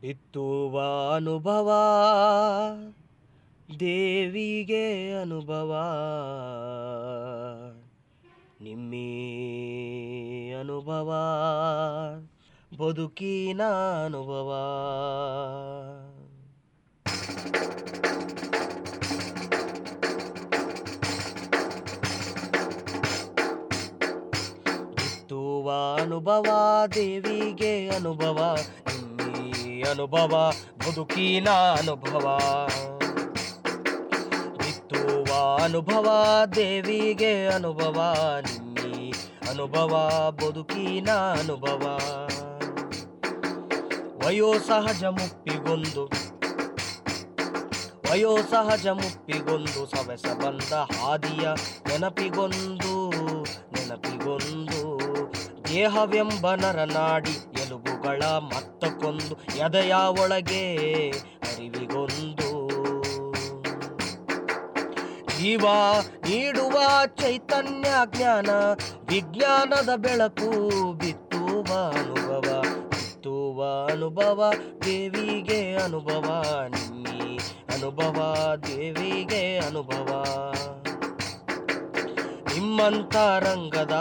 ಬಿತ್ತುವ ಅನುಭವ ದೇವಿಗೆ ಅನುಭವ. ನಿಮ್ಮಿ ಅನುಭವ ಬದುಕಿನ ಅನುಭವ. ಬಿತ್ತುವ ಅನುಭವ ದೇವಿಗೆ ಅನುಭವ. ಅನುಭವ ಬದುಕಿನ ಅನುಭವ ಬಿತ್ತುವ ಅನುಭವ, ದೇವಿಗೆ ಅನುಭವ. ನಿನ್ನಿ ಅನುಭವ ಬದುಕಿನ ಅನುಭವ ವಯೋಸಹಜ ಮುಪ್ಪಿಗೊಂದು ವಯೋಸಹಜ ಮುಪ್ಪಿಗೊಂದು ಸವೆಸ ಬಂದ ಹಾದಿಯ ನೆನಪಿಗೊಂದು ನೆನಪಿಗೊಂದು, ದೇಹವೆಂಬ ನರನಾಡಿ ಎಲುಬುಗಳ ಮತ್ತಕ್ಕೊಂದು ಎದೆಯ ಒಳಗೆ ಅರಿವಿಗೊಂದು. ಜೀವ ನೀಡುವ ಚೈತನ್ಯ ಜ್ಞಾನ, ವಿಜ್ಞಾನದ ಬೆಳಕು ಬಿತ್ತುವ ಅನುಭವ ಬಿತ್ತುವ ಅನುಭವ, ದೇವಿಗೆ ಅನುಭವ ನಿಮ್ಮಿ ಅನುಭವ, ದೇವಿಗೆ ಅನುಭವ. ನಿಮ್ಮಂತ ರಂಗದ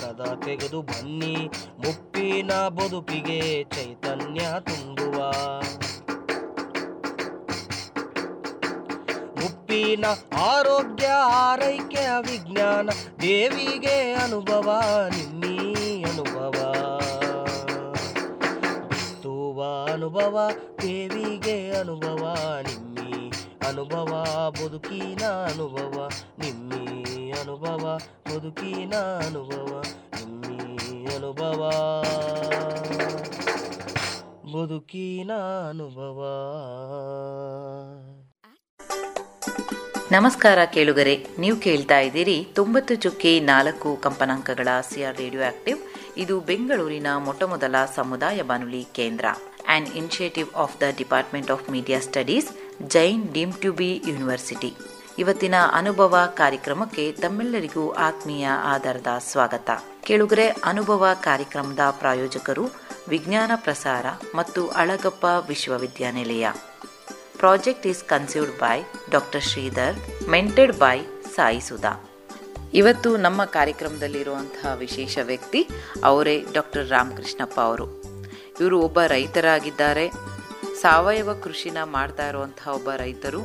ಕದ ತೆಗೆದು ಬನ್ನಿ, ಮುಪ್ಪಿನ ಬದುಕಿಗೆ ಚೈತನ್ಯ ತುಂಬುವ. ಮುಪ್ಪಿನ ಆರೋಗ್ಯ, ಆರೈಕೆ ವಿಜ್ಞಾನ ದೇವಿಗೆ ಅನುಭವ, ನಿಮ್ಮಿ ಅನುಭವ. ಬಿತ್ತುವ ಅನುಭವ, ದೇವಿಗೆ ಅನುಭವ, ನಿಮ್ಮಿ ಅನುಭವ, ಬದುಕಿನ ಅನುಭವ, ನಿಮ್ಮಿ ಅನುಭವ ಬದುಕಿನ ಅನುಭವ ನಿಮ್ಮಿ ಅನುಭವ. ಬದುಕಿನ ಅನುಭವ ನಮಸ್ಕಾರ ಕೇಳುಗರೆ, ನೀವು ಕೇಳ್ತಾ ಇದ್ದೀರಿ ತೊಂಬತ್ತು ಚುಕ್ಕಿ ನಾಲ್ಕು ಕಂಪನಾಂಕಗಳ ಸಿಆರ್ ರೇಡಿಯೋ ಆಕ್ಟಿವ್. ಇದು ಬೆಂಗಳೂರಿನ ಮೊಟ್ಟಮೊದಲ ಸಮುದಾಯ ಬಾನುಲಿ ಕೇಂದ್ರ. An initiative of the department of media studies Jain deemed to be university ಇವತ್ತಿನ ಅನುಭವ ಕಾರ್ಯಕ್ರಮಕ್ಕೆ ತಮ್ಮೆಲ್ಲರಿಗೂ ಆತ್ಮೀಯ ಆಧಾರದ ಸ್ವಾಗತ. ಕೇಳುಗರೆ, ಅನುಭವ ಕಾರ್ಯಕ್ರಮದ ಪ್ರಾಯೋಜಕರು ವಿಜ್ಞಾನ ಪ್ರಸಾರ ಮತ್ತು ಅಳಗಪ್ಪ ವಿಶ್ವವಿದ್ಯಾನಿಲಯ. Project is conceived by doctor Sridhar mentored by Sai Sudha. ಇವತ್ತು ನಮ್ಮ ಕಾರ್ಯಕ್ರಮದಲ್ಲಿರುವಂತಹ ವಿಶೇಷ ವ್ಯಕ್ತಿ ಅವರೇ ಡಾಕ್ಟರ್ ರಾಮಕೃಷ್ಣಪ್ಪ ಅವರು. ಇವರು ಒಬ್ಬ ರೈತರಾಗಿದ್ದಾರೆ. ಸಾವಯವ ಕೃಷಿನ ಮಾಡ್ತಾ ಇರುವಂತಹ ಒಬ್ಬ ರೈತರು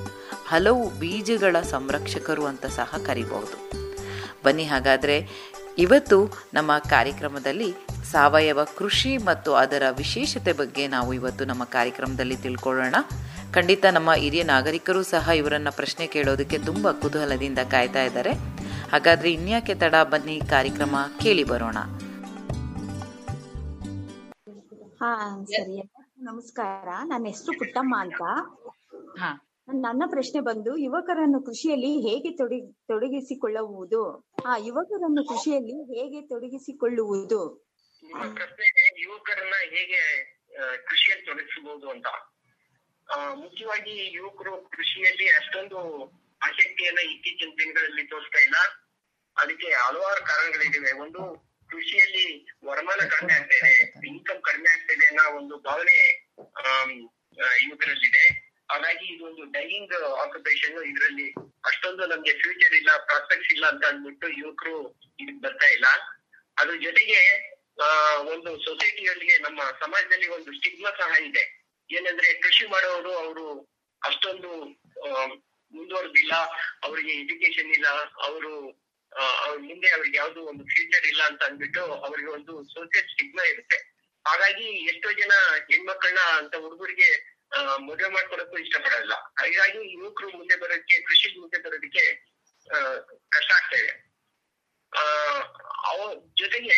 ಹಲವು ಬೀಜಗಳ ಸಂರಕ್ಷಕರು ಅಂತ ಸಹ ಕರಿಬಹುದು. ಬನ್ನಿ ಹಾಗಾದ್ರೆ ಇವತ್ತು ನಮ್ಮ ಕಾರ್ಯಕ್ರಮದಲ್ಲಿ ಸಾವಯವ ಕೃಷಿ ಮತ್ತು ಅದರ ವಿಶೇಷತೆ ಬಗ್ಗೆ ನಾವು ಇವತ್ತು ನಮ್ಮ ಕಾರ್ಯಕ್ರಮದಲ್ಲಿ ತಿಳ್ಕೊಳ್ಳೋಣ. ಖಂಡಿತ ನಮ್ಮ ಹಿರಿಯ ನಾಗರಿಕರು ಸಹ ಇವರನ್ನ ಪ್ರಶ್ನೆ ಕೇಳೋದಕ್ಕೆ ತುಂಬಾ ಕುತೂಹಲದಿಂದ ಕಾಯ್ತಾ ಇದ್ದಾರೆ. ಹಾಗಾದ್ರೆ ಇನ್ಯಾಕೆ ತಡ ಬನ್ನಿ ಕಾರ್ಯಕ್ರಮ ಕೇಳಿ ಬರೋಣ. ನಮಸ್ಕಾರ. ನನ್ನ ಹೆಸರು ಪುಟ್ಟಮ್ಮ ಅಂತ. ಹಾ. ನನ್ನ ಪ್ರಶ್ನೆ ಬಂದು ಯುವಕರನ್ನು ಕೃಷಿಯಲ್ಲಿ ಹೇಗೆ ತೊಡಗಿ ತೊಡಗಿಸಿಕೊಳ್ಳುವುದು? ಆ ಯುವಕರನ್ನು ಕೃಷಿಯಲ್ಲಿ ಹೇಗೆ ತೊಡಗಿಸಿಕೊಳ್ಳುವುದು? ನಿಮ್ಮ ಪ್ರಶ್ನೆ ಯುವಕರನ್ನ ಹೇಗೆ ಕೃಷಿಯಲ್ಲಿ ತೊಡಗಿಸಬಹುದು ಅಂತ. ಆ, ಮುಖ್ಯವಾಗಿ ಯುವಕರು ಕೃಷಿಯಲ್ಲಿ ಅಷ್ಟೊಂದು ಆಸಕ್ತಿಯನ್ನ ಇತ್ತೀಚಿನ ದಿನಗಳಲ್ಲಿ ತೋರಿಸ್ತಾ ಇಲ್ಲ. ಅದಕ್ಕೆ ಹಲವಾರು ಕಾರಣಗಳಿವೆ ಒಂದು ಕೃಷಿಯಲ್ಲಿ ವರಮಾನ ಕಡಿಮೆ ಆಗ್ತಾ ಇದೆ ಇನ್ಕಮ್ ಕಡಿಮೆ ಆಗ್ತಾ ಇದೆ ಅನ್ನೋ ಒಂದು ಭಾವನೆ ಯುವಕರಲ್ಲಿದೆ ಹಾಗಾಗಿ ಇದೊಂದು ಡೈಯಿಂಗ್ ಆಕ್ಯುಪೇಷನ್ ಇದರಲ್ಲಿ ಅಷ್ಟೊಂದು ನಮ್ಗೆ ಫ್ಯೂಚರ್ ಇಲ್ಲ ಪ್ರಾಸ್ಪೆಕ್ಟ್ಸ್ ಇಲ್ಲ ಅಂತ ಅಂದ್ಬಿಟ್ಟು ಯುವಕರು ಇದಕ್ ಬರ್ತಾ ಇಲ್ಲ. ಅದ್ರ ಜೊತೆಗೆ ಆ, ಒಂದು ಸೊಸೈಟಿಯಲ್ಲಿಗೆ ನಮ್ಮ ಸಮಾಜದಲ್ಲಿ ಒಂದು ಸ್ಟಿಗ್ಮಾ ಸಹ ಇದೆ. ಏನಂದ್ರೆ ಕೃಷಿ ಮಾಡೋರು ಅವರು ಅಷ್ಟೊಂದು ಮುಂದುವರೆದಿಲ್ಲ ಅವರಿಗೆ ಎಜುಕೇಶನ್ ಇಲ್ಲ ಅವರು ಅವ್ರ ಮುಂದೆ ಅವ್ರಿಗೆ ಯಾವ್ದು ಒಂದು ಫ್ಯೂಚರ್ ಇಲ್ಲ ಅಂತ ಅಂದ್ಬಿಟ್ಟು ಅವ್ರಿಗೆ ಒಂದು ಸೋಷಿಯಲ್ ಸ್ಟಿಗ್ಮಾ ಇರುತ್ತೆ. ಹಾಗಾಗಿ ಎಷ್ಟೋ ಜನ ಹೆಣ್ಮಕ್ಳನ್ನ ಅಂತ ಹುಡುಗರಿಗೆ ಮದುವೆ ಮಾಡ್ಕೊಳಕ್ಕೂ ಇಷ್ಟಪಡಲ್ಲ. ಹಾಗಾಗಿ ಯುವಕರು ಮುಂದೆ ಬರೋದಕ್ಕೆ ಕೃಷಿ ಮುಂದೆ ಬರೋದಕ್ಕೆ ಕಷ್ಟ ಆಗ್ತಾ ಇದೆ. ಆ ಜೊತೆಗೆ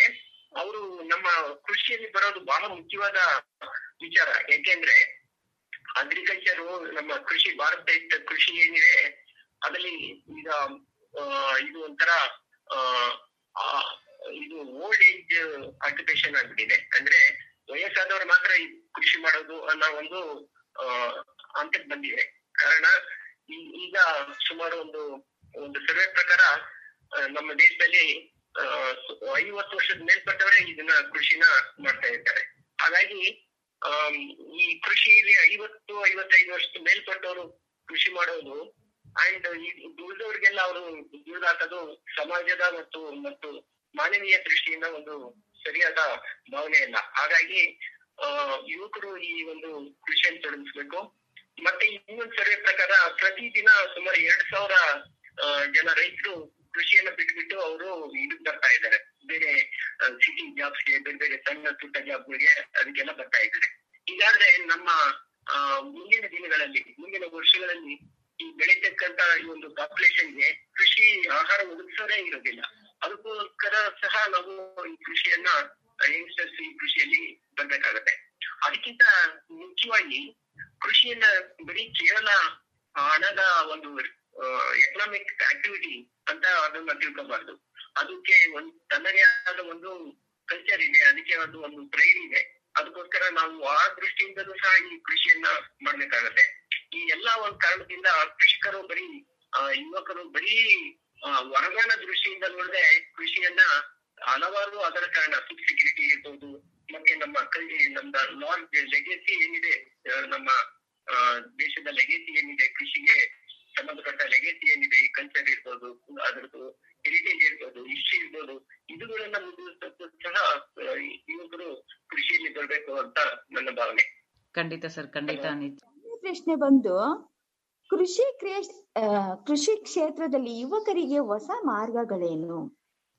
ಅವರು ನಮ್ಮ ಕೃಷಿಯಲ್ಲಿ ಬರೋದು ಬಹಳ ಮುಖ್ಯವಾದ ವಿಚಾರ. ಯಾಕೆಂದ್ರೆ ಅಗ್ರಿಕಲ್ಚರ್ ನಮ್ಮ ಕೃಷಿ, ಭಾರತ ಕೃಷಿ ಏನಿದೆ, ಅದರಲ್ಲಿ ಈಗ ಇದು ಒಂಥರ ಇದು ಓಲ್ಡ್ ಏಜ್ ಆಕ್ಯುಪೇಷನ್ ಆಗ್ಬಿಟ್ಟಿದೆ. ಅಂದ್ರೆ ವಯಸ್ಸಾದವರು ಮಾತ್ರ ಕೃಷಿ ಮಾಡೋದು ಅನ್ನೋ ಒಂದು ಹಂತಕ್ಕೆ ಬಂದಿದೆ. ಕಾರಣ ಈಗ ಸುಮಾರು ಒಂದು ಒಂದು ಸರ್ವೆ ಪ್ರಕಾರ ನಮ್ಮ ದೇಶದಲ್ಲಿ ಐವತ್ತು ವರ್ಷದ ಮೇಲ್ಪಟ್ಟವರೇ ಇದನ್ನ ಕೃಷಿನ ಮಾಡ್ತಾ ಇರ್ತಾರೆ ಹಾಗಾಗಿ ಈ ಕೃಷಿಯಲ್ಲಿ ಐವತ್ತು, ಐವತ್ತೈದು ವರ್ಷದ ಮೇಲ್ಪಟ್ಟವರು ಕೃಷಿ ಮಾಡೋದು ಅಂಡ್ ಉಳಿದವ್ರಿಗೆಲ್ಲ ಅವರು ದುಡ್ಡು ಹಾಕೋದು ಸಮಾಜದ ಮತ್ತು ಮತ್ತು ಮಾನವೀಯ ದೃಷ್ಟಿಯಿಂದ ಒಂದು ಸರಿಯಾದ ಭಾವನೆ ಇಲ್ಲ. ಹಾಗಾಗಿ ಯುವಕರು ಈ ಒಂದು ಕೃಷಿಯನ್ನು ತೊಡಗಿಸ್ಬೇಕು. ಮತ್ತೆ ಇನ್ನೊಂದು ಸರ್ವೆ ಪ್ರಕಾರ ಪ್ರತಿದಿನ ಸುಮಾರು ಎರಡ್ ಸಾವಿರ ಜನ ರೈತರು ಕೃಷಿಯನ್ನ ಬಿಟ್ಬಿಟ್ಟು ಅವರು ಇದು ಬರ್ತಾ ಇದ್ದಾರೆ. ಬೇರೆ ಸಿಟಿ ಜಾಬ್ಸ್ಗೆ ಬೇರೆ ಬೇರೆ ಸಣ್ಣ ಪುಟ್ಟ ಜಾಬ್ಗಳಿಗೆ ಅದಕ್ಕೆಲ್ಲ ಬರ್ತಾ ಇದ್ದಾರೆ. ಹೀಗಾದ್ರೆ ನಮ್ಮ ಮುಂದಿನ ದಿನಗಳಲ್ಲಿ, ಮುಂದಿನ ವರ್ಷಗಳಲ್ಲಿ ಈ ಬೆಳೀತಕ್ಕಂತ ಈ ಒಂದು ಪಾಪ್ಯುಲೇಷನ್ಗೆ ಕೃಷಿ ಆಹಾರ ಒದಗಿಸೋದೇ ಇರೋದಿಲ್ಲ. ಅದಕ್ಕೋಸ್ಕರ ಸಹ ನಾವು ಈ ಕೃಷಿಯನ್ನ ಯಂಗ್ಸ್ಟರ್ಸ್ ಈ ಕೃಷಿಯಲ್ಲಿ ಬರ್ಬೇಕಾಗತ್ತೆ. ಅದಕ್ಕಿಂತ ಮುಖ್ಯವಾಗಿ ಕೃಷಿಯನ್ನ ಬರೀ ಕೇವಲ ಹಣದ ಒಂದು ಎಕನಾಮಿಕ್ ಆಕ್ಟಿವಿಟಿ ಅಂತ ಅದನ್ನ ತಿಳ್ಕೋಬಾರ್ದು. ಅದಕ್ಕೆ ಒಂದು ತನ್ನದೇ ಆದ ಒಂದು ಕಲ್ಚರ್ ಇದೆ, ಅದಕ್ಕೆ ಒಂದು ಒಂದು ಪ್ರೈಡ್ ಇದೆ. ಅದಕ್ಕೋಸ್ಕರ ನಾವು ಆ ದೃಷ್ಟಿಯಿಂದಲೂ ಸಹ ಈ ಕೃಷಿಯನ್ನ ಮಾಡ್ಬೇಕಾಗತ್ತೆ. ಈ ಎಲ್ಲಾ ಒಂದ್ ಕಾರಣದಿಂದ ಕೃಷಿಕರು ಬರೀ ಆ, ಯುವಕರು ಬರೀ ವರದಾನ ದೃಷ್ಟಿಯಿಂದ ನೋಡದೆ ಕೃಷಿಯನ್ನ ಹಲವಾರು ಅದರ ಕಾರಣ ಫುಡ್ ಸೆಕ್ಯೂರಿಟಿ ಇರ್ಬೋದು ಮತ್ತೆ ನಮ್ಮ ಕಲ್ಲಿ ನಮ್ಮ ಲಾರ್ಜ್ ಲೆಗೆಸಿ ಏನಿದೆ ನಮ್ಮ ದೇಶದ ಲೆಗೆಸಿ ಏನಿದೆ ಕೃಷಿಗೆ ಸಂಬಂಧಪಟ್ಟ ಲೆಗೆಸಿ ಏನಿದೆ ಈ ಕಲ್ಚರ್ ಇರ್ಬೋದು ಅದ್ರದ್ದು ಹೆರಿಟೇಜ್ ಇರ್ಬೋದು ಹಿಸ್ಟ್ರಿ ಇರ್ಬೋದು ಇದುಗಳನ್ನ ಮುಂದುವರಿಸಕ್ಕೂ ಸಹ ಯುವಕರು ಕೃಷಿಯಲ್ಲಿ ಬರಬೇಕು ಅಂತ ನನ್ನ ಭಾವನೆ. ಖಂಡಿತ ಸರ್ ಖಂಡಿತ ಪ್ರಶ್ನೆ ಬಂದು ಕೃಷಿ ಕ್ರಿಯೆ ಕೃಷಿ ಕ್ಷೇತ್ರದಲ್ಲಿ ಯುವಕರಿಗೆ ಹೊಸ ಮಾರ್ಗಗಳೇನು?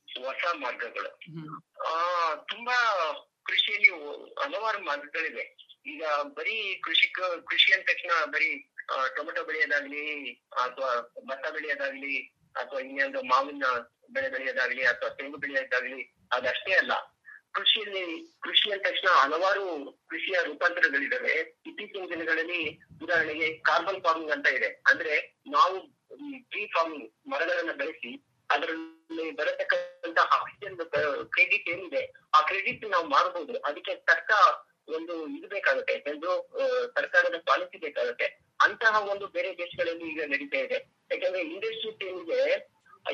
ಹೊಸ ಮಾರ್ಗಗಳು. ತುಂಬಾ ಕೃಷಿಯಲ್ಲಿ ಹಲವಾರು ಮಾರ್ಗಗಳಿವೆ. ಈಗ ಬರೀ ಕೃಷಿ ಕೃಷಿ ಅಂದ ತಕ್ಷಣ ಬರೀ ಟೊಮೆಟೊ ಬೆಳೆಯೋದಾಗ್ಲಿ ಅಥವಾ ಭತ್ತ ಬೆಳೆಯೋದಾಗ್ಲಿ ಅಥವಾ ಇನ್ನೊಂದು ಮಾವಿನ ಬೆಳೆ ಬೆಳೆಯೋದಾಗ್ಲಿ ಅಥವಾ ತೆಂಗು ಬೆಳೆಯೋದಾಗ್ಲಿ ಅದಷ್ಟೇ ಅಲ್ಲ. ಕೃಷಿಯಲ್ಲಿ ಕೃಷಿ ಅಂದ ತಕ್ಷಣ ಹಲವಾರು ಕೃಷಿಯ ರೂಪಾಂತರಗಳಿದಾವೆ. ಇತ್ತೀಚಿನ ದಿನಗಳಲ್ಲಿ ಉದಾಹರಣೆಗೆ ಕಾರ್ಬನ್ ಫಾರ್ಮಿಂಗ್ ಅಂತ ಇದೆ. ಅಂದ್ರೆ ನಾವು ಟ್ರೀ ಫಾರ್ಮಿಂಗ್ ಮರಗಳನ್ನ ಬೆಳೆಸಿ, ಅದರಲ್ಲಿ ಬರತಕ್ಕಂತ ಆಕ್ಸಿಜನ್ ಕ್ರೆಡಿಟ್ ಏನಿದೆ, ಆ ಕ್ರೆಡಿಟ್ ನಾವು ಮಾಡಬಹುದು ಅದಕ್ಕೆ ತಕ್ಕ ಒಂದು ಇದು ಬೇಕಾಗುತ್ತೆ. ಒಂದು ಸರ್ಕಾರದ ಪಾಲಿಸಿ ಬೇಕಾಗುತ್ತೆ. ಅಂತಹ ಒಂದು ಬೇರೆ ದೇಶಗಳಲ್ಲಿ ಈಗ ನಡೀತಾ ಇದೆ. ಯಾಕಂದ್ರೆ ಇಂಡಸ್ಟ್ರೀಸ್ ಏನಿದೆ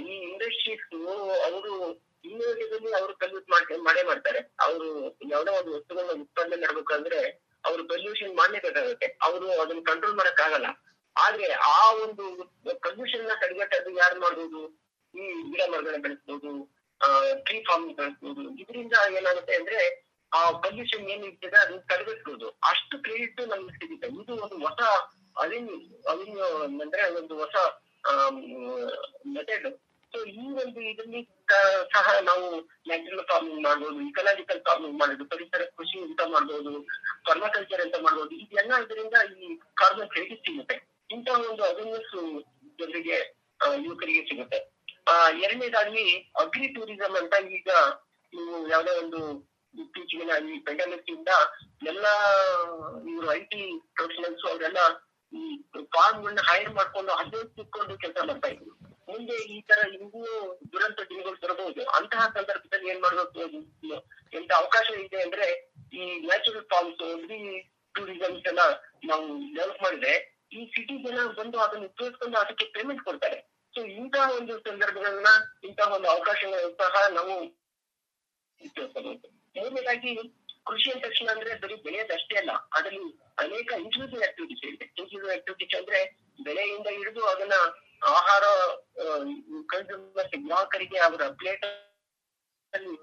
ಈ ಇಂಡಸ್ಟ್ರೀಸ್ ಅವರು ಇನ್ನೋವೇಟಿವ್ಲಿ ಅವರು ಕಲ್ಯೂಟ್ ಮಾಡಿ ಮಾಡೇ ಮಾಡ್ತಾರೆ. ಅವರು ಯಾವ್ದೋ ಒಂದು ವಸ್ತುಗಳನ್ನ ಉತ್ಪಾದನೆ ಮಾಡ್ಬೇಕಂದ್ರೆ ಅವರು ಪೊಲ್ಯೂಷನ್ ಮಾಡ್ಲೇಬೇಕಾಗುತ್ತೆ. ಅವರು ಅದನ್ನ ಕಂಟ್ರೋಲ್ ಮಾಡಕ್ ಆಗಲ್ಲ ಆದ್ರೆ ಆ ಒಂದು ಪೊಲ್ಯೂಷನ್ನ ತಡೆಗಟ್ಟೋದು ಯಾರು ಮಾಡ್ಬೋದು? ಈ ಗಿಡ ಮರಗಳನ್ನ ಬೆಳೆಸ್ಬೋದು ಟ್ರೀ ಫಾರ್ಮ್ ಬೆಳೆಸ್ಬೋದು. ಇದರಿಂದ ಏನಾಗುತ್ತೆ ಅಂದ್ರೆ ಆ ಪೊಲ್ಯೂಷನ್ ಏನ್ ಇರ್ತದೆ ಅದನ್ನ ತಡೆಗಟ್ಬೋದು. ಅಷ್ಟು ಕ್ರೆಡಿಟ್ ನಮ್ಗೆ ಸಿಗುತ್ತೆ. ಇದು ಒಂದು ಹೊಸ ಅವಿನ್ಯೂ ಅವಿನ್ಯೂ ಅಂದ್ರೆ ಒಂದು ಹೊಸ ಮೆಥಡ್ ಸೊ ಈ ಒಂದು ಇದರಲ್ಲಿ ಸಹ ನಾವು ನ್ಯಾಚುರಲ್ ಫಾರ್ಮಿಂಗ್ ಮಾಡ್ಬೋದು ಇಕಲಾಜಿಕಲ್ ಫಾರ್ಮಿಂಗ್ ಮಾಡೋದು, ಪರಿಸರ ಕೃಷಿ ಅಂತ ಮಾಡ್ಬೋದು ಪರ್ಮಾಕಲ್ಚರ್ ಅಂತ ಮಾಡ್ಬೋದು, ಇದೆಲ್ಲ ಇದರಿಂದ ಈ ಕಾರ್ಬನ್ ಕ್ರೆಡಿಟ್ ಸಿಗುತ್ತೆ. ಇಂತಹ ಒಂದು ಅವೇರ್ನೆಸ್ ಜನರಿಗೆ ಯುವಕರಿಗೆ ಸಿಗುತ್ತೆ. ಎರಡನೇದಾಗಿ ಅಗ್ರಿ ಟೂರಿಸಂ ಅಂತ ಈಗ ನೀವು ಯಾವ್ದೇ ಒಂದು ಇತ್ತೀಚೆಗಿನ ಈ ಪೆಂಡಮಿಕ್ ಇಂದ ಎಲ್ಲಾ ಇವರು ಐ ಟಿ ಪ್ರೊಫೆಷನಲ್ಸ್ ಅವರೆಲ್ಲ ಈ ಫಾರ್ಮ್ಗಳನ್ನ ಹೈರ್ ಮಾಡ್ಕೊಂಡು, ಅದೇ ಸಿಕ್ಕೊಂಡು ಕೆಲಸ ಮಾಡ್ತಾ ಇದ್ರು. ಮುಂದೆ ಈ ತರ ಇನ್ನೂ ದುರಂತ ದಿನಗಳು ಬರಬಹುದು ಅಂತಹ ಸಂದರ್ಭದಲ್ಲಿ ಏನ್ ಮಾಡಬೇಕು ಎಂತ ಅವಕಾಶ ಇದೆ ಅಂದ್ರೆ ಈ ನ್ಯಾಚುರಲ್ ಫಾರ್ಮ್ಸ್ ಟೂರಿಸಮ್ಸ್ ಎಲ್ಲ ನಾವು ಡೆವಲಪ್ ಮಾಡಿದ್ರೆ ಈ ಸಿಟಿ ಜನ ಬಂದು ಅದನ್ನ ಉಪಯೋಗಿಸ್ಕೊಂಡು ಅದಕ್ಕೆ ಪೇಮೆಂಟ್ ಕೊಡ್ತಾರೆ. ಸೊ ಇಂತಹ ಒಂದು ಸಂದರ್ಭಗಳನ್ನ ಇಂತಹ ಒಂದು ಅವಕಾಶಗಳನ್ನು ಸಹ ನಾವು ಉಪಯೋಗಿಸಬಹುದು ಮೂರನೇದಾಗಿ ಕೃಷಿ ಅಂದ ತಕ್ಷಣ ಅಂದ್ರೆ ಬರೀ ಬೆಳೆಯದಷ್ಟೇ ಅಲ್ಲ, ಅದರಲ್ಲಿ ಅನೇಕ ಇನ್ಕ್ಲೂಸಿವ್ ಆಕ್ಟಿವಿಟೀಸ್ ಇದೆ. ಇನ್ಕ್ಲೂಸಿವ್ ಆಕ್ಟಿವಿಟೀಸ್ ಅಂದ್ರೆ ಬೆಳೆಯಿಂದ ಹಿಡಿದು ಅದನ್ನ ಆಹಾರ ಕನ್ಸ್ಯೂಮರ್ಸ್ ಗ್ರಾಹಕರಿಗೆ ಅವರ ಪ್ಲೇಟ್ ಅಲ್ಲಿ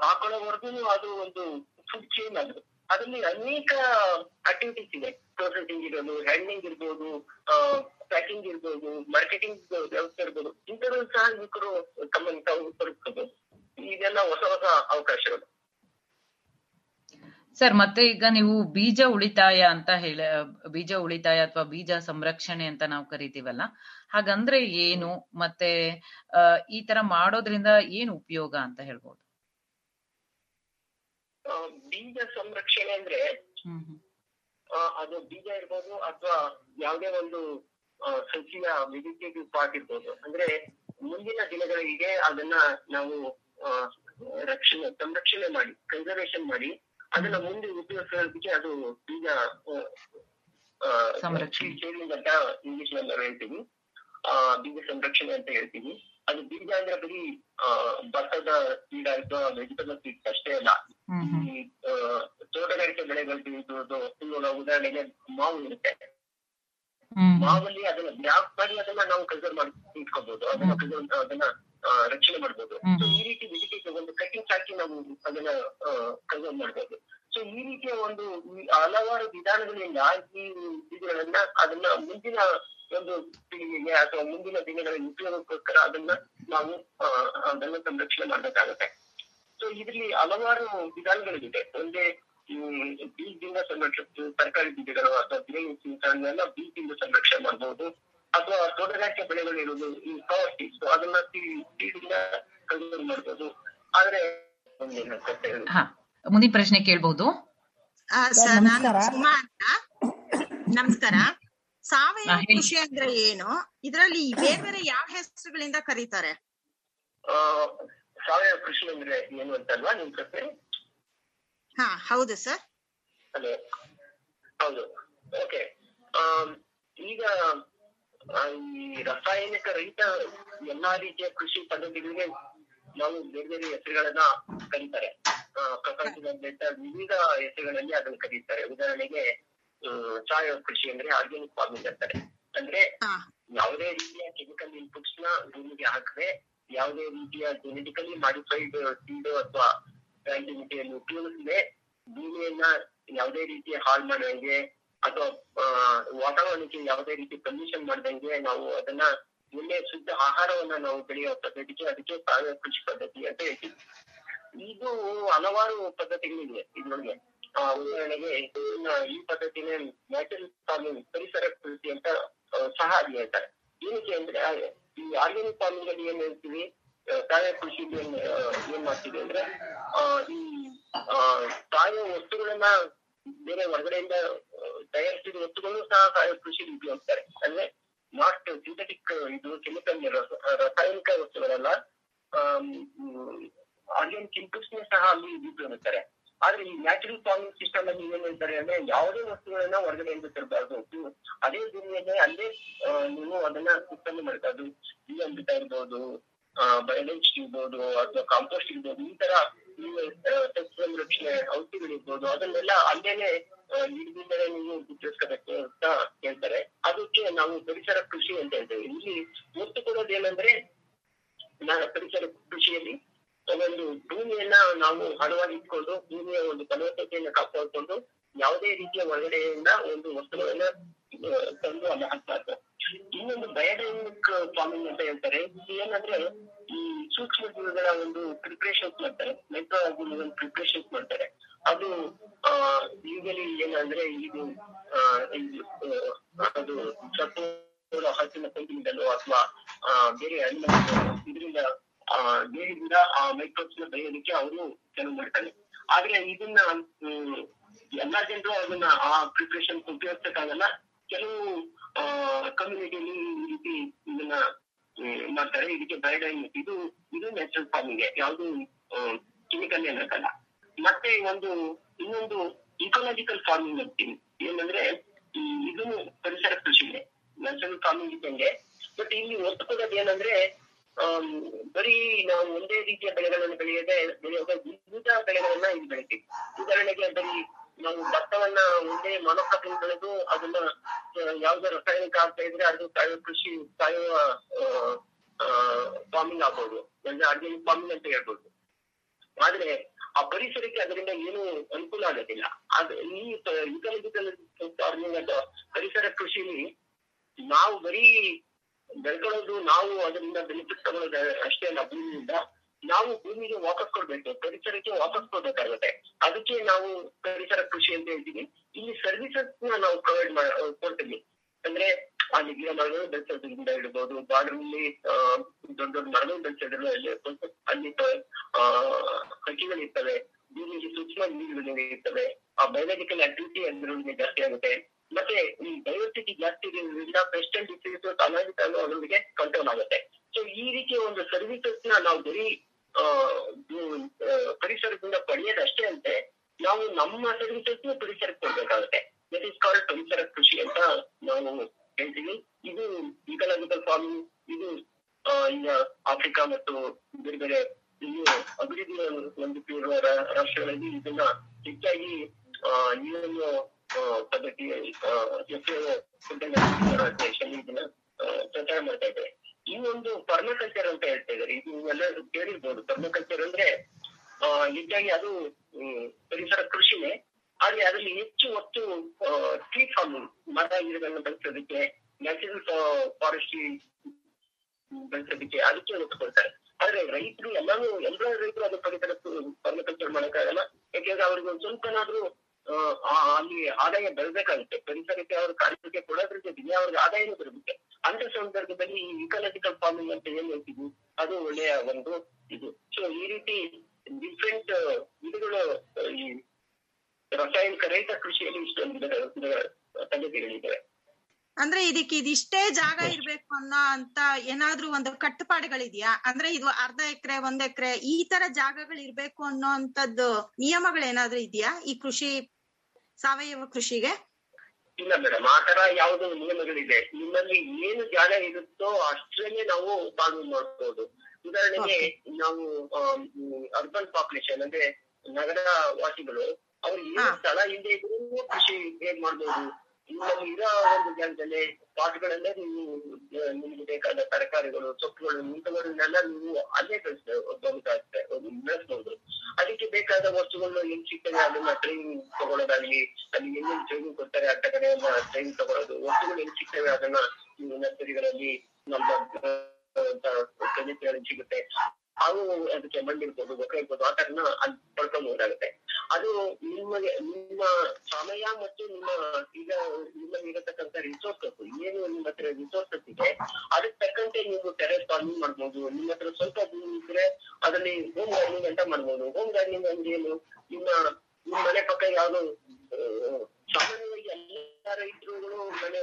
ಹಾಕೊಳ್ಳೋವರೆಗೂ ಅದು ಒಂದು ಫುಡ್ ಚೇನ್ ಅದು. ಅದರಲ್ಲಿ ಅನೇಕ ಆಕ್ಟಿವಿಟೀಸ್ ಇದೆ. ಪ್ರೊಸೆಸಿಂಗ್ ಇರೋದು ಹ್ಯಾಂಡ್ಲಿಂಗ್ ಇರ್ಬೋದು ಪ್ಯಾಕಿಂಗ್ ಇರ್ಬೋದು ಮಾರ್ಕೆಟಿಂಗ್ ವ್ಯವಸ್ಥೆ ಇರ್ಬೋದು. ಇಂಥದ್ದು ಸಹ ಯುವಕರು ತಮ್ಮನ್ನು ತಾವು ತೊಡಗಿಸ್ಕೋಬಹುದು ಇದೆಲ್ಲ ಹೊಸ ಹೊಸ ಅವಕಾಶಗಳು. ಸರ್ ಮತ್ತೆ ಈಗ ನೀವು ಬೀಜ ಉಳಿತಾಯ ಅಂತ ಹೇಳ ಬೀಜ ಉಳಿತಾಯ ಅಥವಾ ಬೀಜ ಸಂರಕ್ಷಣೆ ಅಂತ ನಾವು ಕರಿತೀವಲ್ಲ ಹಾಗಂದ್ರೆ ಏನು? ಮತ್ತೆ ಈ ತರ ಮಾಡೋದ್ರಿಂದ ಏನು ಉಪಯೋಗ ಅಂತ ಹೇಳ್ಬೋದು? ಬೀಜ ಸಂರಕ್ಷಣೆ ಅಂದ್ರೆ ಅದು ಬೀಜ ಇರ್ಬೋದು ಅಥವಾ ಯಾವುದೇ ಒಂದು ಸಸಿಯ ವೆಜಿಟೇಟಿವ್ ಪಾರ್ಟ್ ಇರ್ಬೋದು ಅಂದ್ರೆ ಮುಂದಿನ ದಿನಗಳಿಗೆ ಅದನ್ನ ನಾವು ರಕ್ಷಣೆ ಸಂರಕ್ಷಣೆ ಮಾಡಿ ಕನ್ಸರ್ವೇಷನ್ ಮಾಡಿ ಅದನ್ನ ಮುಂದೆ ಉಪಯೋಗಿಸೋದಕ್ಕೆ ಅದು ಬೀಜ ಸಂರಕ್ಷಣೆ. ಸೇವಿಂಗ್ ಅಂತ ಇಂಗ್ಲಿಷ್ನಲ್ಲಿ ನಾವು ಹೇಳ್ತೀವಿ ಆ, ಬೀಜ ಸಂರಕ್ಷಣೆ ಅಂತ ಹೇಳ್ತೀವಿ ಅದು ಬೀಜ ಅಂದ್ರೆ ಬರೀ ಭತ್ತದ ಸೀಡ್ ಆಯ್ತು ವೆಜಿಟಬಲ್ ಸೀಡ್ಸ್ ಅಷ್ಟೇ ಅಲ್ಲ. ಈ ತೋಟಗಾರಿಕೆ ಬೆಳೆಗಳು ಬೆಳೆಯುವುದು ಇವಾಗ ಉದಾಹರಣೆಗೆ ಮಾವು ಇರುತ್ತೆ. ಮಾವಲ್ಲಿ ಅದನ್ನ ಮಾಡಿ ಅದನ್ನ ನಾವು ಕನ್ಸರ್ವ್ ಮಾಡಿ ಇಟ್ಕೋಬಹುದು ಅದನ್ನ ಅದನ್ನ ರಕ್ಷಣೆ ಮಾಡ್ಬೋದು. ಸೊ ಈ ರೀತಿ ವೆಜಿಟೇಟಿವ್ ಒಂದು ಕಟಿಂಗ್ಸ್ ಹಾಕಿ ನಾವು ಅದನ್ನ ಕನ್ಸರ್ವ್ ಮಾಡ್ಬೋದು. ಸೊ ಈ ರೀತಿಯ ಒಂದು ಹಲವಾರು ವಿಧಾನಗಳಿಂದ ಈ ಬೀಜಗಳನ್ನ ಅದನ್ನ ಮುಂದಿನ ಒಂದು ಪೀಳಿಗೆಗೆ ಅಥವಾ ಮುಂದಿನ ದಿನಗಳ ಉಪಯೋಗಕ್ಕೋಸ್ಕರ ಅದನ್ನ ನಾವು ಅದನ್ನ ಸಂರಕ್ಷಣೆ ಮಾಡ್ಬೇಕಾಗತ್ತೆ. ಸೊ ಇದರಲ್ಲಿ ಹಲವಾರು ವಿಧಾನಗಳಿದೆ. ಒಂದೇ ಬೀಜದಿಂದ ಸಂರಕ್ಷಿಸಿ ತರಕಾರಿ ಬೀಜಗಳು ಅಥವಾ ಬೇಳೆ ಬೀಜದಿಂದ ಸಂರಕ್ಷಣೆ ಮಾಡಬಹುದು ಅಥವಾ ತೋಟಗಾರಿಕೆ ಬೆಳೆಗಳು ಇರುವುದು ಈ ಕವರ್ ಸೊ ಅದನ್ನ ಸೀಡಿಂದ ಕನ್ಸರ್ವ್ ಮಾಡ್ಬೋದು. ಆದ್ರೆ ಮುಂದಿನ ಪ್ರಶ್ನೆ ಕೇಳ್ಬಹುದು ಆ, ಸರ್ ನಾನು ನಮಸ್ಕಾರ. ಸಾವಯವ ಕೃಷಿ ಅಂದ್ರೆ ಏನು? ಇದರಲ್ಲಿ ಬೇರೆ ಬೇರೆ ಯಾವ ಹೆಸರುಗಳಿಂದ ಕರೀತಾರೆ? ಆ, ಸಾವಯವ ಕೃಷಿ ಅಂದ್ರೆ ಏನು ಅಂತಲ್ವಾ ನಿಮ್ ಪ್ರಶ್ನೆ? ಹಾ ಹೌದು ಸರ್. ಹಲೋ ಹೌದು. ಓಕೆ. ಈಗ ಈ ರಾಸಾಯನಿಕ ರಹಿತ ಎಲ್ಲಾ ರೀತಿಯ ಕೃಷಿ ಪದ್ಧತಿಗಳಿಗೆ ನಾವು ಬೇರೆ ಬೇರೆ ಹೆಸರುಗಳನ್ನ ಕರೀತಾರೆ. ಆ, ಪ್ರಪಂಚದಾದ್ಯಂತ ವಿವಿಧ ಹೆಸರುಗಳಲ್ಲಿ ಅದನ್ನ ಕರೀತಾರೆ. ಉದಾಹರಣೆಗೆ ಆ ಸಾವಯವ ಕೃಷಿ ಅಂದ್ರೆ ಆರ್ಗ್ಯಾನಿಕ್ ಫಾರ್ಮಿಂಗ್ ಅಂತಾರೆ. ಅಂದ್ರೆ ಯಾವುದೇ ರೀತಿಯ ಕೆಮಿಕಲ್ ಇನ್ಪುಟ್ಸ್ನ ಭೂಮಿಗೆ ಹಾಕದೆ ಯಾವುದೇ ರೀತಿಯ ಜೆನೆಟಿಕಲಿ ಮಾಡಿಫೈಡ್ ಸೀಡ್ ಅಥವಾ ಉಪಯೋಗಿಸದೆ ಭೂಮಿಯನ್ನ ಯಾವುದೇ ರೀತಿಯ ಹಾಳು ಮಾಡದಂಗೆ ಅಥವಾ ವಾತಾವರಣಕ್ಕೆ ಯಾವುದೇ ರೀತಿ ಪೊಲ್ಯೂಷನ್ ಮಾಡ್ದಂಗೆ ನಾವು ಅದನ್ನ ಒಳ್ಳೆ ಶುದ್ಧ ಆಹಾರವನ್ನ ನಾವು ಬೆಳೆಯುವ ಪದ್ಧತಿಗೆ ಅದಕ್ಕೆ ಸಾವಯವ ಕೃಷಿ ಪದ್ಧತಿ ಅಂತ ಹೇಳ್ತೀವಿ. ಇದು ಹಲವಾರು ಪದ್ಧತಿಗಳಿವೆ. ಇದ್ರೊಳಗೆ ಉದಾಹರಣೆಗೆ ಈ ಪದ್ಧತಿನೇ ನ್ಯಾಚುರಲ್ ಫಾರ್ಮಿಂಗ್ ಪರಿಸರ ಕೃಷಿ ಅಂತ ಸಹ ಅಲ್ಲಿ ಹೇಳ್ತಾರೆ. ಏನಕ್ಕೆ ಅಂದ್ರೆ ಈ ಆರ್ಗ್ಯಾನಿಕ್ ಫಾರ್ಮಿಂಗ್ ಅಲ್ಲಿ ಏನ್ ಹೇಳ್ತೀವಿ? ಸಾವಯವ ಕೃಷಿ ಏನ್ ಏನ್ ಮಾಡ್ತೀವಿ ಅಂದ್ರೆ ಆ, ಈ ಸಾವಯವ ವಸ್ತುಗಳನ್ನ ಬೇರೆ ಹೊರಗಡೆಯಿಂದ ತಯಾರಿಸಿದ ವಸ್ತುಗಳು ಸಹ ಕೃಷಿ ಉಪಯೋಗಿಸ್ತಾರೆ ಅಂದ್ರೆ ನಾಟ್ ಸಿಂಥೆಟಿಕ್ ಇದು ಕೆಮಿಕಲ್ ರಾಸಾಯನಿಕ ವಸ್ತುಗಳಲ್ಲ ಆರ್ಗ್ಯಾನಿಕ್ ಇನ್ಪುಟ್ಸ್ ಸಹ ಅಲ್ಲಿ ಉಪಯೋಗಿಸ್ತಾರೆ ಆದ್ರೆ ಈ ನ್ಯಾಚುರಲ್ ಫಾರ್ಮಿಂಗ್ ಸಿಸ್ಟಮ್ ಅಲ್ಲಿ ಏನ್ ಹೇಳ್ತಾರೆ ಅಂದ್ರೆ ಯಾವುದೇ ವಸ್ತುಗಳನ್ನ ಹೊರಗಡೆಯಿಂದ ತರಬಾರ್ದು. ಅದೇ ಭೂಮಿಯಲ್ಲಿ ಅಲ್ಲೇ ನೀವು ಅದನ್ನ ಉತ್ಪನ್ನ ಮಾಡಬಾರ್ದು ಈ ಅಮೃತ ಇರ್ಬೋದು ಬಯೋಲೈಚ್ ಇರ್ಬೋದು, ಅಥವಾ ಕಾಂಪೋಸ್ಟ್ ಇರ್ಬೋದು, ಈ ತರ ನೀವು ಆ, ಸಸ್ಯ ಸಂರಕ್ಷಣೆ ಔಷಧಿಗಳಿರ್ಬೋದು ಅದನ್ನೆಲ್ಲ ಅಲ್ಲೇನೆ ಇಲ್ಲಿಂದಲೇ ನೀವು ಗುರುತಿಸ್ಕೋಬೇಕು ಅಂತ ಹೇಳ್ತಾರೆ ಅದಕ್ಕೆ ನಾವು ಪರಿಸರ ಕೃಷಿ ಅಂತ ಹೇಳ್ತೇವೆ ಇಲ್ಲಿ ಒತ್ತು ಕೊಡೋದು ಏನಂದ್ರೆ ನಾನು ಪರಿಸರ ಕೃಷಿಯಲ್ಲಿ ಒಂದೊಂದು ಭೂಮಿಯನ್ನ ನಾವು ಹಣವಾಗಿ ಇಟ್ಕೊಂಡು ಭೂಮಿಯ ಒಂದು ಫಲವತ್ತತೆಯನ್ನು ಕಾಪಾಡಿಕೊಂಡು ಯಾವುದೇ ರೀತಿಯ ಹೊರಗಡೆಯಿಂದ ಒಂದು ವಸ್ತುಗಳನ್ನ ತಂದು ಅಲ್ಲಿ ಇನ್ನೊಂದು ಬಯೋಡೈನಮಿಕ್ ಫಾರ್ಮಿಂಗ್ ಅಂತ ಹೇಳ್ತಾರೆ. ಏನಂದ್ರೆ ಈ ಸೂಕ್ಷ್ಮ ಜೀವಿಗಳ ಒಂದು ಪ್ರಿಪ್ರೇಷನ್ಸ್ ಮಾಡ್ತಾರೆ. ಮೈಕ್ರೋ ಆರ್ಗನಿಸಮ್ ಪ್ರಿಪ್ರೇಷನ್ಸ್ ಮಾಡ್ತಾರೆ. ಅದು ಯೂಶಲಿ ಏನಂದ್ರೆ ಇದು ಅದು ಸತ್ವ ಹಸಿನ ಪೈಪಿನಿಂದಲೋ ಅಥವಾ ಬೇರೆ ಅನಿಮಲ್ ಇದರಿಂದ ದೇಹದಿಂದ ಆ ಮೈಕ್ರೋಬ್ಸ್ನ ಬೆಳೆಯೋದಕ್ಕೆ ಅವರು ಕೆಲವು ಮಾಡ್ತಾರೆ. ಆದ್ರೆ ಇದನ್ನ ಎಲ್ಲಾ ಜನರು ಅದನ್ನ ಆ ಪ್ರಿಪರೇಷನ್ ಉಪಯೋಗಿಸಕ್ಕಾಗಲ್ಲ. ಕೆಲವು ಕಮ್ಯುನಿಟಿಯಲ್ಲಿ ಈ ರೀತಿ ಇದನ್ನ ಮಾಡ್ತಾರೆ. ಇದಕ್ಕೆ ಬಯೋಡೈನ್ ಇದು ಇದು ನ್ಯಾಚುರಲ್ ಫಾರ್ಮಿಂಗ್ ಯಾವುದು ಕೆಮಿಕಲ್ ಏನಕ್ಕಲ್ಲ ಮತ್ತೆ ಒಂದು, ಇನ್ನೊಂದು ಇಕೋಲಾಜಿಕಲ್ ಫಾರ್ಮಿಂಗ್ ಅಂತೀವಿ ಏನಂದ್ರೆ ಇದು ಪರಿಸರ ಕೃಷಿಗೆ ನ್ಯಾಚುರಲ್ ಫಾರ್ಮಿಂಗ್ ಇದ್ದಂಗೆ. ಬಟ್ ಇಲ್ಲಿ ಒತ್ತು ಕೊಡೋದು ಏನಂದ್ರೆ ಬರೀ ನಾವು ಒಂದೇ ರೀತಿಯ ಬೆಳೆಗಳನ್ನು ಬೆಳೆಯದೆ ಬೆಳೆಯುವಾಗ ವಿವಿಧ ಬೆಳೆಗಳನ್ನ ಇಲ್ಲಿ ಬೆಳಿತೀವಿ. ಉದಾಹರಣೆಗೆ ಬರೀ ನಾವು ಭತ್ತವನ್ನ ಒಂದೇ ಮೊನೊಕ್ರಾಪಿಂಗ್ ಬೆಳೆದು ಅದನ್ನ ಯಾವ್ದೇ ರಾಸಾಯನಿಕ ಆಗ್ತಾ ಇದ್ರೆ ಅದು ಸಾವಯವ ಕೃಷಿ ಸಾವಯವ ಫಾರ್ಮಿಂಗ್ ಆಗ್ಬೋದು. ಅಂದ್ರೆ ಆರ್ಗ್ಯಾನಿಕ್ ಫಾರ್ಮಿಂಗ್ ಅಂತ ಹೇಳ್ಬೋದು. ಆದ್ರೆ ಆ ಪರಿಸರಕ್ಕೆ ಅದರಿಂದ ಏನು ಅನುಕೂಲ ಆಗೋದಿಲ್ಲ. ಆದ್ರೆ ಈ ಇಕಲಾಜಿಕಲ್ ಫಾರ್ಮಿಂಗ್ ಅಥವಾ ಪರಿಸರ ಕೃಷಿಲಿ ನಾವು ಬರೀ ಬೆಳ್ಕೊಳ್ಳೋದು, ನಾವು ಅದರಿಂದ ಬೆನಿಫಿಟ್ ತಗೊಳ್ಳೋದು ಅಷ್ಟೇ ಅಲ್ಲ. ಭೂಮಿಯಿಂದ ನಾವು ಭೂಮಿಗೆ ವಾಪಸ್ ಕೊಡ್ಬೇಕು, ಪರಿಸರಕ್ಕೆ ವಾಪಸ್ ಕೊಡ್ಬೇಕಾಗುತ್ತೆ. ಅದಕ್ಕೆ ನಾವು ಪರಿಸರ ಕೃಷಿ ಅಂತ ಹೇಳ್ತೀವಿ. ಇಲ್ಲಿ ಸರ್ವಿಸಸ್ನ ನಾವು ಪ್ರೊವೈಡ್ ಕೊಡ್ತೀವಿ. ಅಂದ್ರೆ ಅಲ್ಲಿ ಗಿಡ ಮರಗಳು ಬೆಳೆಸೋದ್ರಿಂದ ಇಡಬಹುದು ಬಾರ್ಡರ್ಲಿ ದೊಡ್ಡ ದೊಡ್ಡ ಮರಗಳು ಬೆಳೆಸೋದ್ರಿಂದ ಅಲ್ಲಿ ಆ ಹಕ್ಕಿಗಳಿರ್ತವೆ ಭೂಮಿಗೆ ಸೂಕ್ಷ್ಮ ನೀರುಗಳು ಇರ್ತವೆ. ಆ ಬಯೋಲಾಜಿಕಲ್ ಆಕ್ಟಿವಿಟಿ ಅದರೊಳಗೆ ಜಾಸ್ತಿ ಆಗುತ್ತೆ. ಮತ್ತೆ ಈ ಡೈವರ್ಸಿಟಿ ಜಾಸ್ತಿ ಇರೋದ್ರಿಂದ ಪೆಸ್ಟ್ ಅಂಡ್ ಡಿಸೀಸ್ ಅನಾಜಿತ ಅದರೊಂದಿಗೆ ಕಂಟ್ರೋಲ್ ಆಗುತ್ತೆ. ಸೊ ಈ ರೀತಿಯ ಒಂದು ಸರ್ವಿಸಸ್ನ ನಾವು ಬರೀ ಪರಿಸರದಿಂದ ಪಡೆಯೋದಷ್ಟೇ ಅಂತೆ ನಾವು ನಮ್ಮ ಸರ್ವಿಸಸ್ ಪರಿಸರಕ್ಕೆ ಕೊಡ್ಬೇಕಾಗುತ್ತೆ ದಟ್ ಇಸ್ ಕಾಲ್ಡ್ ಪರಿಸರ ಕೃಷಿ ಅಂತ ನಾವು ಹೇಳ್ತೀನಿ. ಇದು ಇಕಲಾಜಿಕಲ್ ಫಾರ್ಮಿಂಗ್ ಇದು ಈಗ ಆಫ್ರಿಕಾ ಮತ್ತು ಬೇರೆ ಬೇರೆ ಇನ್ನು ಅಭಿವೃದ್ಧಿ ಹೊಂದುತ್ತಿರುವ ರಾಷ್ಟ್ರಗಳಲ್ಲಿ ಇದನ್ನ ಹೆಚ್ಚಾಗಿ ಆ, ಪದ್ಧತಿ ಇದನ್ನ ಪ್ರಚಾರ ಮಾಡ್ತಾ ಇದ್ದಾರೆ. ಈ ಒಂದು ಪರ್ಮಕಲ್ಚರ್ ಅಂತ ಹೇಳ್ತಾ ಇದು ಎಲ್ಲ ಕೇಳಿರ್ಬೋದು. ಪರ್ಮಕಲ್ಚರ್ ಅಂದ್ರೆ ಹೆಚ್ಚಾಗಿ ಅದು ಪರಿಸರ ಕೃಷಿನೇ. ಆದ್ರೆ ಅದರಲ್ಲಿ ಹೆಚ್ಚು ಒತ್ತು ಟ್ರೀ ಫಾರ್ಮಿಂಗ್ ಮರ ಗಿಡಗಳನ್ನ ಬೆಳೆಸೋದಕ್ಕೆ ನ್ಯಾಚುರಲ್ ಫಾರೆಸ್ಟ್ರಿ ಬೆಳೆಸೋದಕ್ಕೆ ಅದಕ್ಕೆ ಒತ್ತು ಕೊಡ್ತಾರೆ ಆದ್ರೆ ರೈತರು ಎಲ್ಲಾನು ಎಲ್ಲ ರೈತರು ಅದು ಪರಿಸರ ಪರ್ಮಕಲ್ಚರ್ ಮಾಡಕ್ಕಾಗಲ್ಲ. ಯಾಕೆಂದ್ರೆ ಅವ್ರಿಗೆ ಒಂದ್ ಸ್ವಲ್ಪನಾದ್ರೂ ಅಲ್ಲಿ ಆದಾಯ ಬರಬೇಕಾಗುತ್ತೆ ಪರಿಸರಕ್ಕೆ ಅವ್ರ ಕಾರ್ಯಕ್ಕೆ ಕೊಡೋದ್ರ ಜೊತೆಗೆ ಅವ್ರಿಗೆ ಆದಾಯನೂ ಬರಬೇಕು ಅಂತ ಸಂದರ್ಭದಲ್ಲಿ ಈ ಇಕಾಲಜಿಕಲ್ ಫಾರ್ಮಿಂಗ್ ಅಂತ ಏನ್ ಹೇಳ್ತೀವಿ? ಅದು ಒಳ್ಳೆಯ ಒಂದು ಇದು. ಸೊ ಈ ರೀತಿ ಡಿಫ್ರೆಂಟ್ ಇದುಗಳು ಈ ರಾಸಾಯನಿಕ ರಹಿತ ಕೃಷಿಯಲ್ಲಿ ಇಷ್ಟೊಂದು ಪದ್ಧತಿಗಳಿದ್ದಾವೆ ಅಂದ್ರೆ ಇದಕ್ಕೆ ಇದಿಷ್ಟೇ ಜಾಗ ಇರ್ಬೇಕು ಅನ್ನೋ ಅಂತ ಏನಾದ್ರೂ ಒಂದು ಕಟ್ಟುಪಾಡುಗಳಿದ್ಯಾ? ಅಂದ್ರೆ ಇದು ಅರ್ಧ ಎಕರೆ, ಒಂದ್ ಎಕರೆ, ಈ ತರ ಜಾಗಗಳು ಇರ್ಬೇಕು ಅನ್ನೋ ಅಂತದ್ದು ನಿಯಮಗಳೇನಾದ್ರೂ ಇದೆಯಾ ಈ ಕೃಷಿ, ಸಾವಯವ ಕೃಷಿಗೆ? ಇಲ್ಲ ಮೇಡಮ್ ಆ ತರ ಯಾವ್ದು ನಿಯಮಗಳಿದೆ. ನಿಮ್ಮಲ್ಲಿ ಏನು ಜಾಗ ಇರುತ್ತೋ ಅಷ್ಟರಲ್ಲೇ ನಾವು ಪಾಲು ಮಾಡ್ಬೋದು. ಉದಾಹರಣೆಗೆ ನಾವು ಅರ್ಬನ್ ಪಾಪ್ಯುಲೇಷನ್ ಅಂದ್ರೆ ನಗರ ವಾಸಿಗಳು ಅವ್ರು ಏನು. ಸ್ಥಳ ಇಲ್ಲದೆ ಇದ್ರೂ ಕೃಷಿ ಹೇಗ್ ಮಾಡ್ಬೋದು? ನಿಮ್ಮಲ್ಲಿ ಇರೋ ಒಂದು ಜಾಗದಲ್ಲಿ ಪಾಟ್ಗಳಲ್ಲೇ ನೀವು ನಿಮ್ಗೆ ಬೇಕಾದ ತರಕಾರಿಗಳು, ಸೊಪ್ಪುಗಳು ಇಂಥವರನ್ನೆಲ್ಲ ನೀವು ಅಲ್ಲೇ ಬೆಳೆಸಬಹುದಾಗುತ್ತೆ ಬೆಳೆಸಬಹುದು ಅದಕ್ಕೆ ಬೇಕಾದ ವಸ್ತುಗಳು ಏನ್ ಸಿಗ್ತದೆ ಅದನ್ನ ಟ್ರೈನಿಂಗ್ ತಗೊಳ್ಳೋದಾಗ್ಲಿ ಅಲ್ಲಿ ಎಲ್ಲೆಲ್ಲಿ ಟ್ರೈನಿಂಗ್ ಕೊಡ್ತಾರೆ ಅಂತ ಕಡೆ ಟ್ರೈನಿಂಗ್ ತಗೊಳ್ಳೋದು ವಸ್ತುಗಳು ಏನ್ ಸಿಗ್ತವೆ ಅದನ್ನ ನೀವು ನರ್ಸರಿಗಳಲ್ಲಿ ನಮ್ಮ ಸಿಗುತ್ತೆ. ಅವು ಅದಕ್ಕೆ ಮಣ್ಣಿರ್ಬೋದು ಗೊಬ್ಬರ ಇರ್ಬೋದು ಆ ತರನ ಅದ್ ಪಡ್ಕೊಬಹುದಾಗುತ್ತೆ ಅದು ನಿಮಗೆ, ನಿಮ್ಮ ಸಮಯ ಮತ್ತು ನಿಮ್ಮ ಈಗ, ನಿಮ್ಮಲ್ಲಿ ಇರತಕ್ಕಂತ ರಿಸೋರ್ಸಸ್ ಏನು ನಿಮ್ಮ ಹತ್ರ ರಿಸೋರ್ಸಸ್ ಇದೆ, ಅದಕ್ಕೆ ತಕ್ಕಂತೆ ನೀವು ಟೆರೆಸ್ ಫಾರ್ಮಿಂಗ್ ಮಾಡ್ಬೋದು, ನಿಮ್ಮ ಹತ್ರ ಸ್ವಲ್ಪ ಭೂಮಿ ಇದ್ರೆ ಅದರಲ್ಲಿ ಹೋಮ್ ಗಾರ್ಡನಿಂಗ್ ಅಂತ ಮಾಡ್ಬೋದು. ಹೋಮ್ ಗಾರ್ಡನಿಂಗ್ ಅಂದ್ರೆ ಏನು? ನಿಮ್ಮ ನಿಮ್ಮ ಮನೆ ಪಕ್ಕ ಯಾವ್ದು ಸಾಮಾನ್ಯವಾಗಿ ಎಲ್ಲ ರೈತರುಗಳು ಮನೆ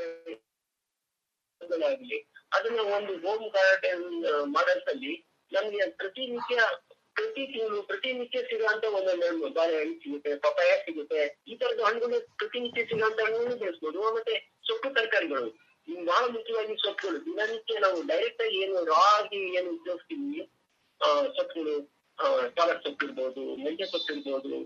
ಆಗ್ಲಿ ಅದನ್ನ ಒಂದು ಹೋಮ್ ಗಾರ್ಡನ್ ಮಾಡಲ್ಸ್ ಅಲ್ಲಿ ನಮ್ಗೆ ಪ್ರತಿನಿತ್ಯ ಪ್ರತಿ ತಿಂಗಳು ಪ್ರತಿನಿತ್ಯ ಸಿಗುವಂತ ಒಂದೊಂದು ಬಾಳೆಹಣ್ಣು ಸಿಗುತ್ತೆ ಪಪಾಯ ಸಿಗುತ್ತೆ. ಈ ತರದ ಹಣ್ಣುಗಳು ಪ್ರತಿನಿತ್ಯ ಸಿಗುವಂತ ಹಣ್ಣುಗಳು ಬೆಳೆಸ್ಬೋದು. ಮತ್ತೆ ಸೊಪ್ಪು ತರಕಾರಿಗಳು. ಬಹಳ ಮುಖ್ಯವಾಗಿ ಸೊಪ್ಪುಗಳು. ದಿನನಿತ್ಯ ನಾವು ಡೈರೆಕ್ಟ್ ಆಗಿ ಏನು ರಾ ಆಗಿ ಏನು ಉಪಯೋಗಿಸ್ತೀವಿ ಆ, ಸೊಪ್ಪುಗಳು ಆ, ಪಾಲಕ್ ಸೊಪ್ಪು ಇರ್ಬೋದು ಮೆಂತ್ಯ ಸೊಪ್ಪು ಇರ್ಬೋದು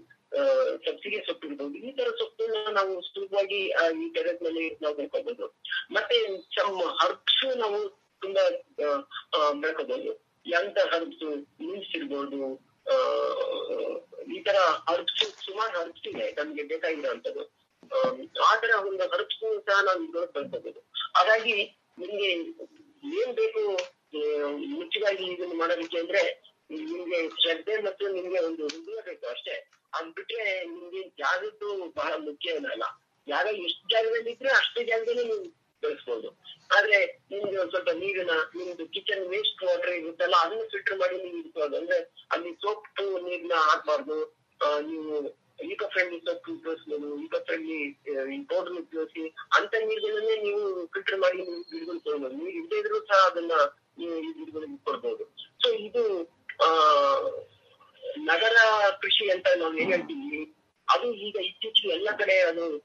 ಸಬ್ಸಿಗೆ ಸೊಪ್ಪು ಇರ್ಬೋದು ಈ ತರ ಸೊಪ್ಪುಗಳನ್ನ ನಾವು ಸುಲಭವಾಗಿ ಈ ಟೆರೆಸ್ನಲ್ಲಿ ನಾವು ಬೆಳ್ಕೋಬಹುದು ಮತ್ತೆ ಸಮ್ ಹರ್ಬ್ಸ್ ನಾವು ತುಂಬಾ ಬೆಳ್ಕೋಬಹುದು ಎಂತ ಹರ್ಬ್ಸ್ ಮೀನ್ಸ್ ಇರ್ಬೋದು. ಈ ತರ ಹರ್ಬ್ಸ್ ಸುಮಾರು ಹರ್ಬ್ಸ್ ಇದೆ ನಮ್ಗೆ ಬೇಕಾಗಿರೋಂಥದ್ದು ಆ ತರ ಒಂದು ಹರ್ಬ್ಸ್ ಸಹ ನಾವು ಇದ್ರೊಳಗೆ ಹಾಗಾಗಿ ನಿಮ್ಗೆ ಏನ್ ಬೇಕು ಮುಚ್ಚಿಗಾಗಿ ಇದನ್ನು ಮಾಡೋದಕ್ಕೆ ಅಂದ್ರೆ ನಿಮ್ಗೆ ಶ್ರದ್ಧೆ ಮತ್ತು ನಿಮ್ಗೆ ಒಂದು ಹೃದಯ ಬೇಕು ಅಷ್ಟೇ. ಅದ್ ಬಿಟ್ರೆ ನಿಮ್ಗೆ ಜಾಗದ್ದು ಬಹಳ ಮುಖ್ಯ ಏನಲ್ಲ ಜಾಗ ಎಷ್ಟು ಜಾಗದಲ್ಲಿ ಇದ್ರೆ ಅಷ್ಟೇ ನೀವು ಬೆಳೆಸ್ಬೋದು. ಆದ್ರೆ ನಿಮ್ಗೆ ಒಂದ್ ಸ್ವಲ್ಪ ನೀರಿನ, ನಿಮ್ದು ಕಿಚನ್ ವೇಸ್ಟ್ ವಾಟರ್ ಇರುತ್ತಲ್ಲ, ಅದನ್ನ ಫಿಲ್ಟರ್ ಮಾಡಿ ನೀವು ಇಡ್ಬೋದು. ಅಂದ್ರೆ ಅಲ್ಲಿ ಸೋಪ್ ನೀರ್ನ ಹಾಕ್ಬಾರ್ದು. ನೀವು ಈಕೋ ಫ್ರೆಂಡ್ಲಿ ಸೋಪ್ ಉಪಯೋಗಿಸ್ಬೋದು ಈಕೋ ಫ್ರೆಂಡ್ಲಿ ಪೌಡರ್ ಉಪಯೋಗಿಸಿ, ಅಂತ ನೀರ್ಗಳನ್ನೇ ನೀವು ಫಿಲ್ಟರ್ ಮಾಡಿ ನೀವು ಗಿಡಗಳು ಕೊಡ್ಬೋದು ನೀರ್ ಇಲ್ಲದೆ ಇದ್ರೂ ಸಹ ಅದನ್ನ ನೀವು ಈ ಗಿಡಗಳಿಗೆ ಕೊಡ್ಬೋದು. ಸೊ ಇದು, ಆ, ನಗರ ಕೃಷಿ ಅಂತ ನಾವು ಏನ್ ಹೇಳ್ತೀವಿ, ಅದು ಈಗ ಇತ್ತೀಚೆಗೆ ಎಲ್ಲ ಕಡೆ ಅದು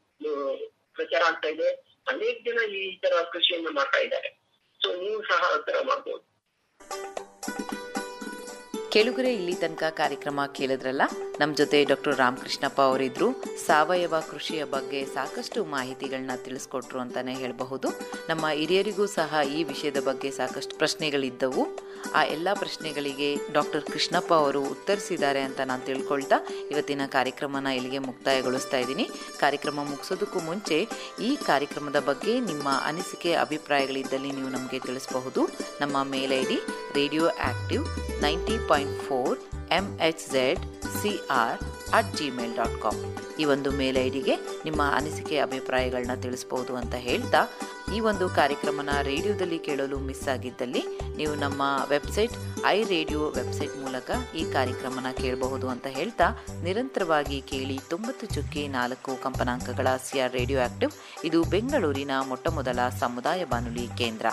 ಪ್ರಚಾರ ಆಗ್ತಾ ಇದೆ. ಅನೇಕ ಜನ ಈ ತರ ಕೃಷಿಯನ್ನ ಮಾಡ್ತಾ ಇದ್ದಾರೆ. ಸೊ ನೀವು ಸಹ ಆ ತರ ಮಾಡ್ಬೋದು. ಕೆಳುಗರೆ, ಇಲ್ಲಿ ತನಕ ಕಾರ್ಯಕ್ರಮ ಕೇಳಿದ್ರಲ್ಲ? ನಮ್ಮ ಜೊತೆ ಡಾಕ್ಟರ್ ರಾಮಕೃಷ್ಣಪ್ಪ ಅವರಿದ್ರು. ಸಾವಯವ ಕೃಷಿಯ ಬಗ್ಗೆ ಸಾಕಷ್ಟು ಮಾಹಿತಿಗಳನ್ನ ತಿಳಿಸ್ಕೊಟ್ರು ಅಂತಾನೆ ಹೇಳಬಹುದು. ನಮ್ಮ ಹಿರಿಯರಿಗೂ ಸಹ ಈ ವಿಷಯದ ಬಗ್ಗೆ ಸಾಕಷ್ಟು ಪ್ರಶ್ನೆಗಳಿದ್ದವು. ಆ ಎಲ್ಲ ಪ್ರಶ್ನೆಗಳಿಗೆ ಡಾಕ್ಟರ್ ಕೃಷ್ಣಪ್ಪ ಅವರು ಉತ್ತರಿಸಿದ್ದಾರೆ ಅಂತ ನಾನು ತಿಳ್ಕೊಳ್ತಾ ಇವತ್ತಿನ ಕಾರ್ಯಕ್ರಮನ ಇಲ್ಲಿಗೆ ಮುಕ್ತಾಯಗೊಳಿಸ್ತಾ ಇದ್ದೀನಿ. ಕಾರ್ಯಕ್ರಮ ಮುಗಿಸೋದಕ್ಕೂ ಮುಂಚೆ ಈ ಕಾರ್ಯಕ್ರಮದ ಬಗ್ಗೆ ನಿಮ್ಮ ಅನಿಸಿಕೆ, ಅಭಿಪ್ರಾಯಗಳಿದ್ದಲ್ಲಿ ನೀವು ನಮಗೆ ತಿಳಿಸಬಹುದು. ನಮ್ಮ mail I D Radio Active ninety point four M H Z C R at Gmail dot com ಈ ಒಂದು ಮೇಲ್ ಐ ಡಿಗೆ ನಿಮ್ಮ ಅನಿಸಿಕೆ, ಅಭಿಪ್ರಾಯಗಳನ್ನ ತಿಳಿಸಬಹುದು ಅಂತ ಹೇಳ್ತಾ, ಈ ಒಂದು ಕಾರ್ಯಕ್ರಮನ ರೇಡಿಯೋದಲ್ಲಿ ಕೇಳಲು ಮಿಸ್ ಆಗಿದ್ದಲ್ಲಿ ನೀವು ನಮ್ಮ ವೆಬ್ಸೈಟ್, ಐ ರೇಡಿಯೋ ವೆಬ್ಸೈಟ್ ಮೂಲಕ ಈ ಕಾರ್ಯಕ್ರಮನ ಕೇಳಬಹುದು ಅಂತ ಹೇಳ್ತಾ, ನಿರಂತರವಾಗಿ ಕೇಳಿ ತೊಂಬತ್ತು ಚುಕ್ಕಿ ನಾಲ್ಕು ಕಂಪನಾಂಕಗಳ ಸಿಆರ್ ರೇಡಿಯೋ ಆಕ್ಟಿವ್, ಇದು ಬೆಂಗಳೂರಿನ ಮೊಟ್ಟಮೊದಲ ಸಮುದಾಯ ಬಾನುಲಿ ಕೇಂದ್ರ.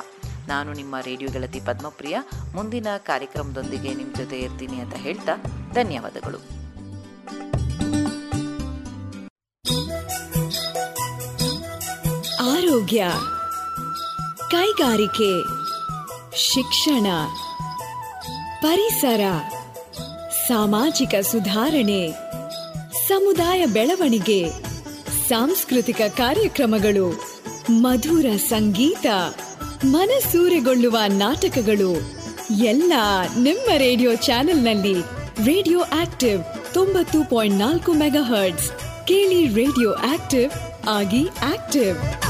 ನಾನು ನಿಮ್ಮ ರೇಡಿಯೋ ಗೆಳತಿ ಪದ್ಮಪ್ರಿಯ. ಮುಂದಿನ ಕಾರ್ಯಕ್ರಮದೊಂದಿಗೆ ನಿಮ್ಮ ಜೊತೆ ಇರ್ತೀನಿ ಅಂತ ಹೇಳ್ತಾ ಧನ್ಯವಾದಗಳು. ಆರೋಗ್ಯ, ಕೈಗಾರಿಕೆ, ಶಿಕ್ಷಣ, ಪರಿಸರ, ಸಾಮಾಜಿಕ ಸುಧಾರಣೆ, ಸಮುದಾಯ ಬೆಳವಣಿಗೆ, ಸಾಂಸ್ಕೃತಿಕ ಕಾರ್ಯಕ್ರಮಗಳು, ಮಧುರ ಸಂಗೀತ. ಮನಸೂರೆಗೊಳ್ಳುವ ನಾಟಕಗಳು ಎಲ್ಲ ನಿಮ್ಮ ರೇಡಿಯೋ ಚಾನೆಲ್ನಲ್ಲಿ ರೇಡಿಯೋ ಆಕ್ಟಿವ್ ತೊಂಬತ್ತು ಪಾಯಿಂಟ್ ನಾಲ್ಕು ಮೆಗಾ ಕೇಳಿ ರೇಡಿಯೋ ಆಕ್ಟಿವ್ ಆಗಿ ಆಕ್ಟಿವ್.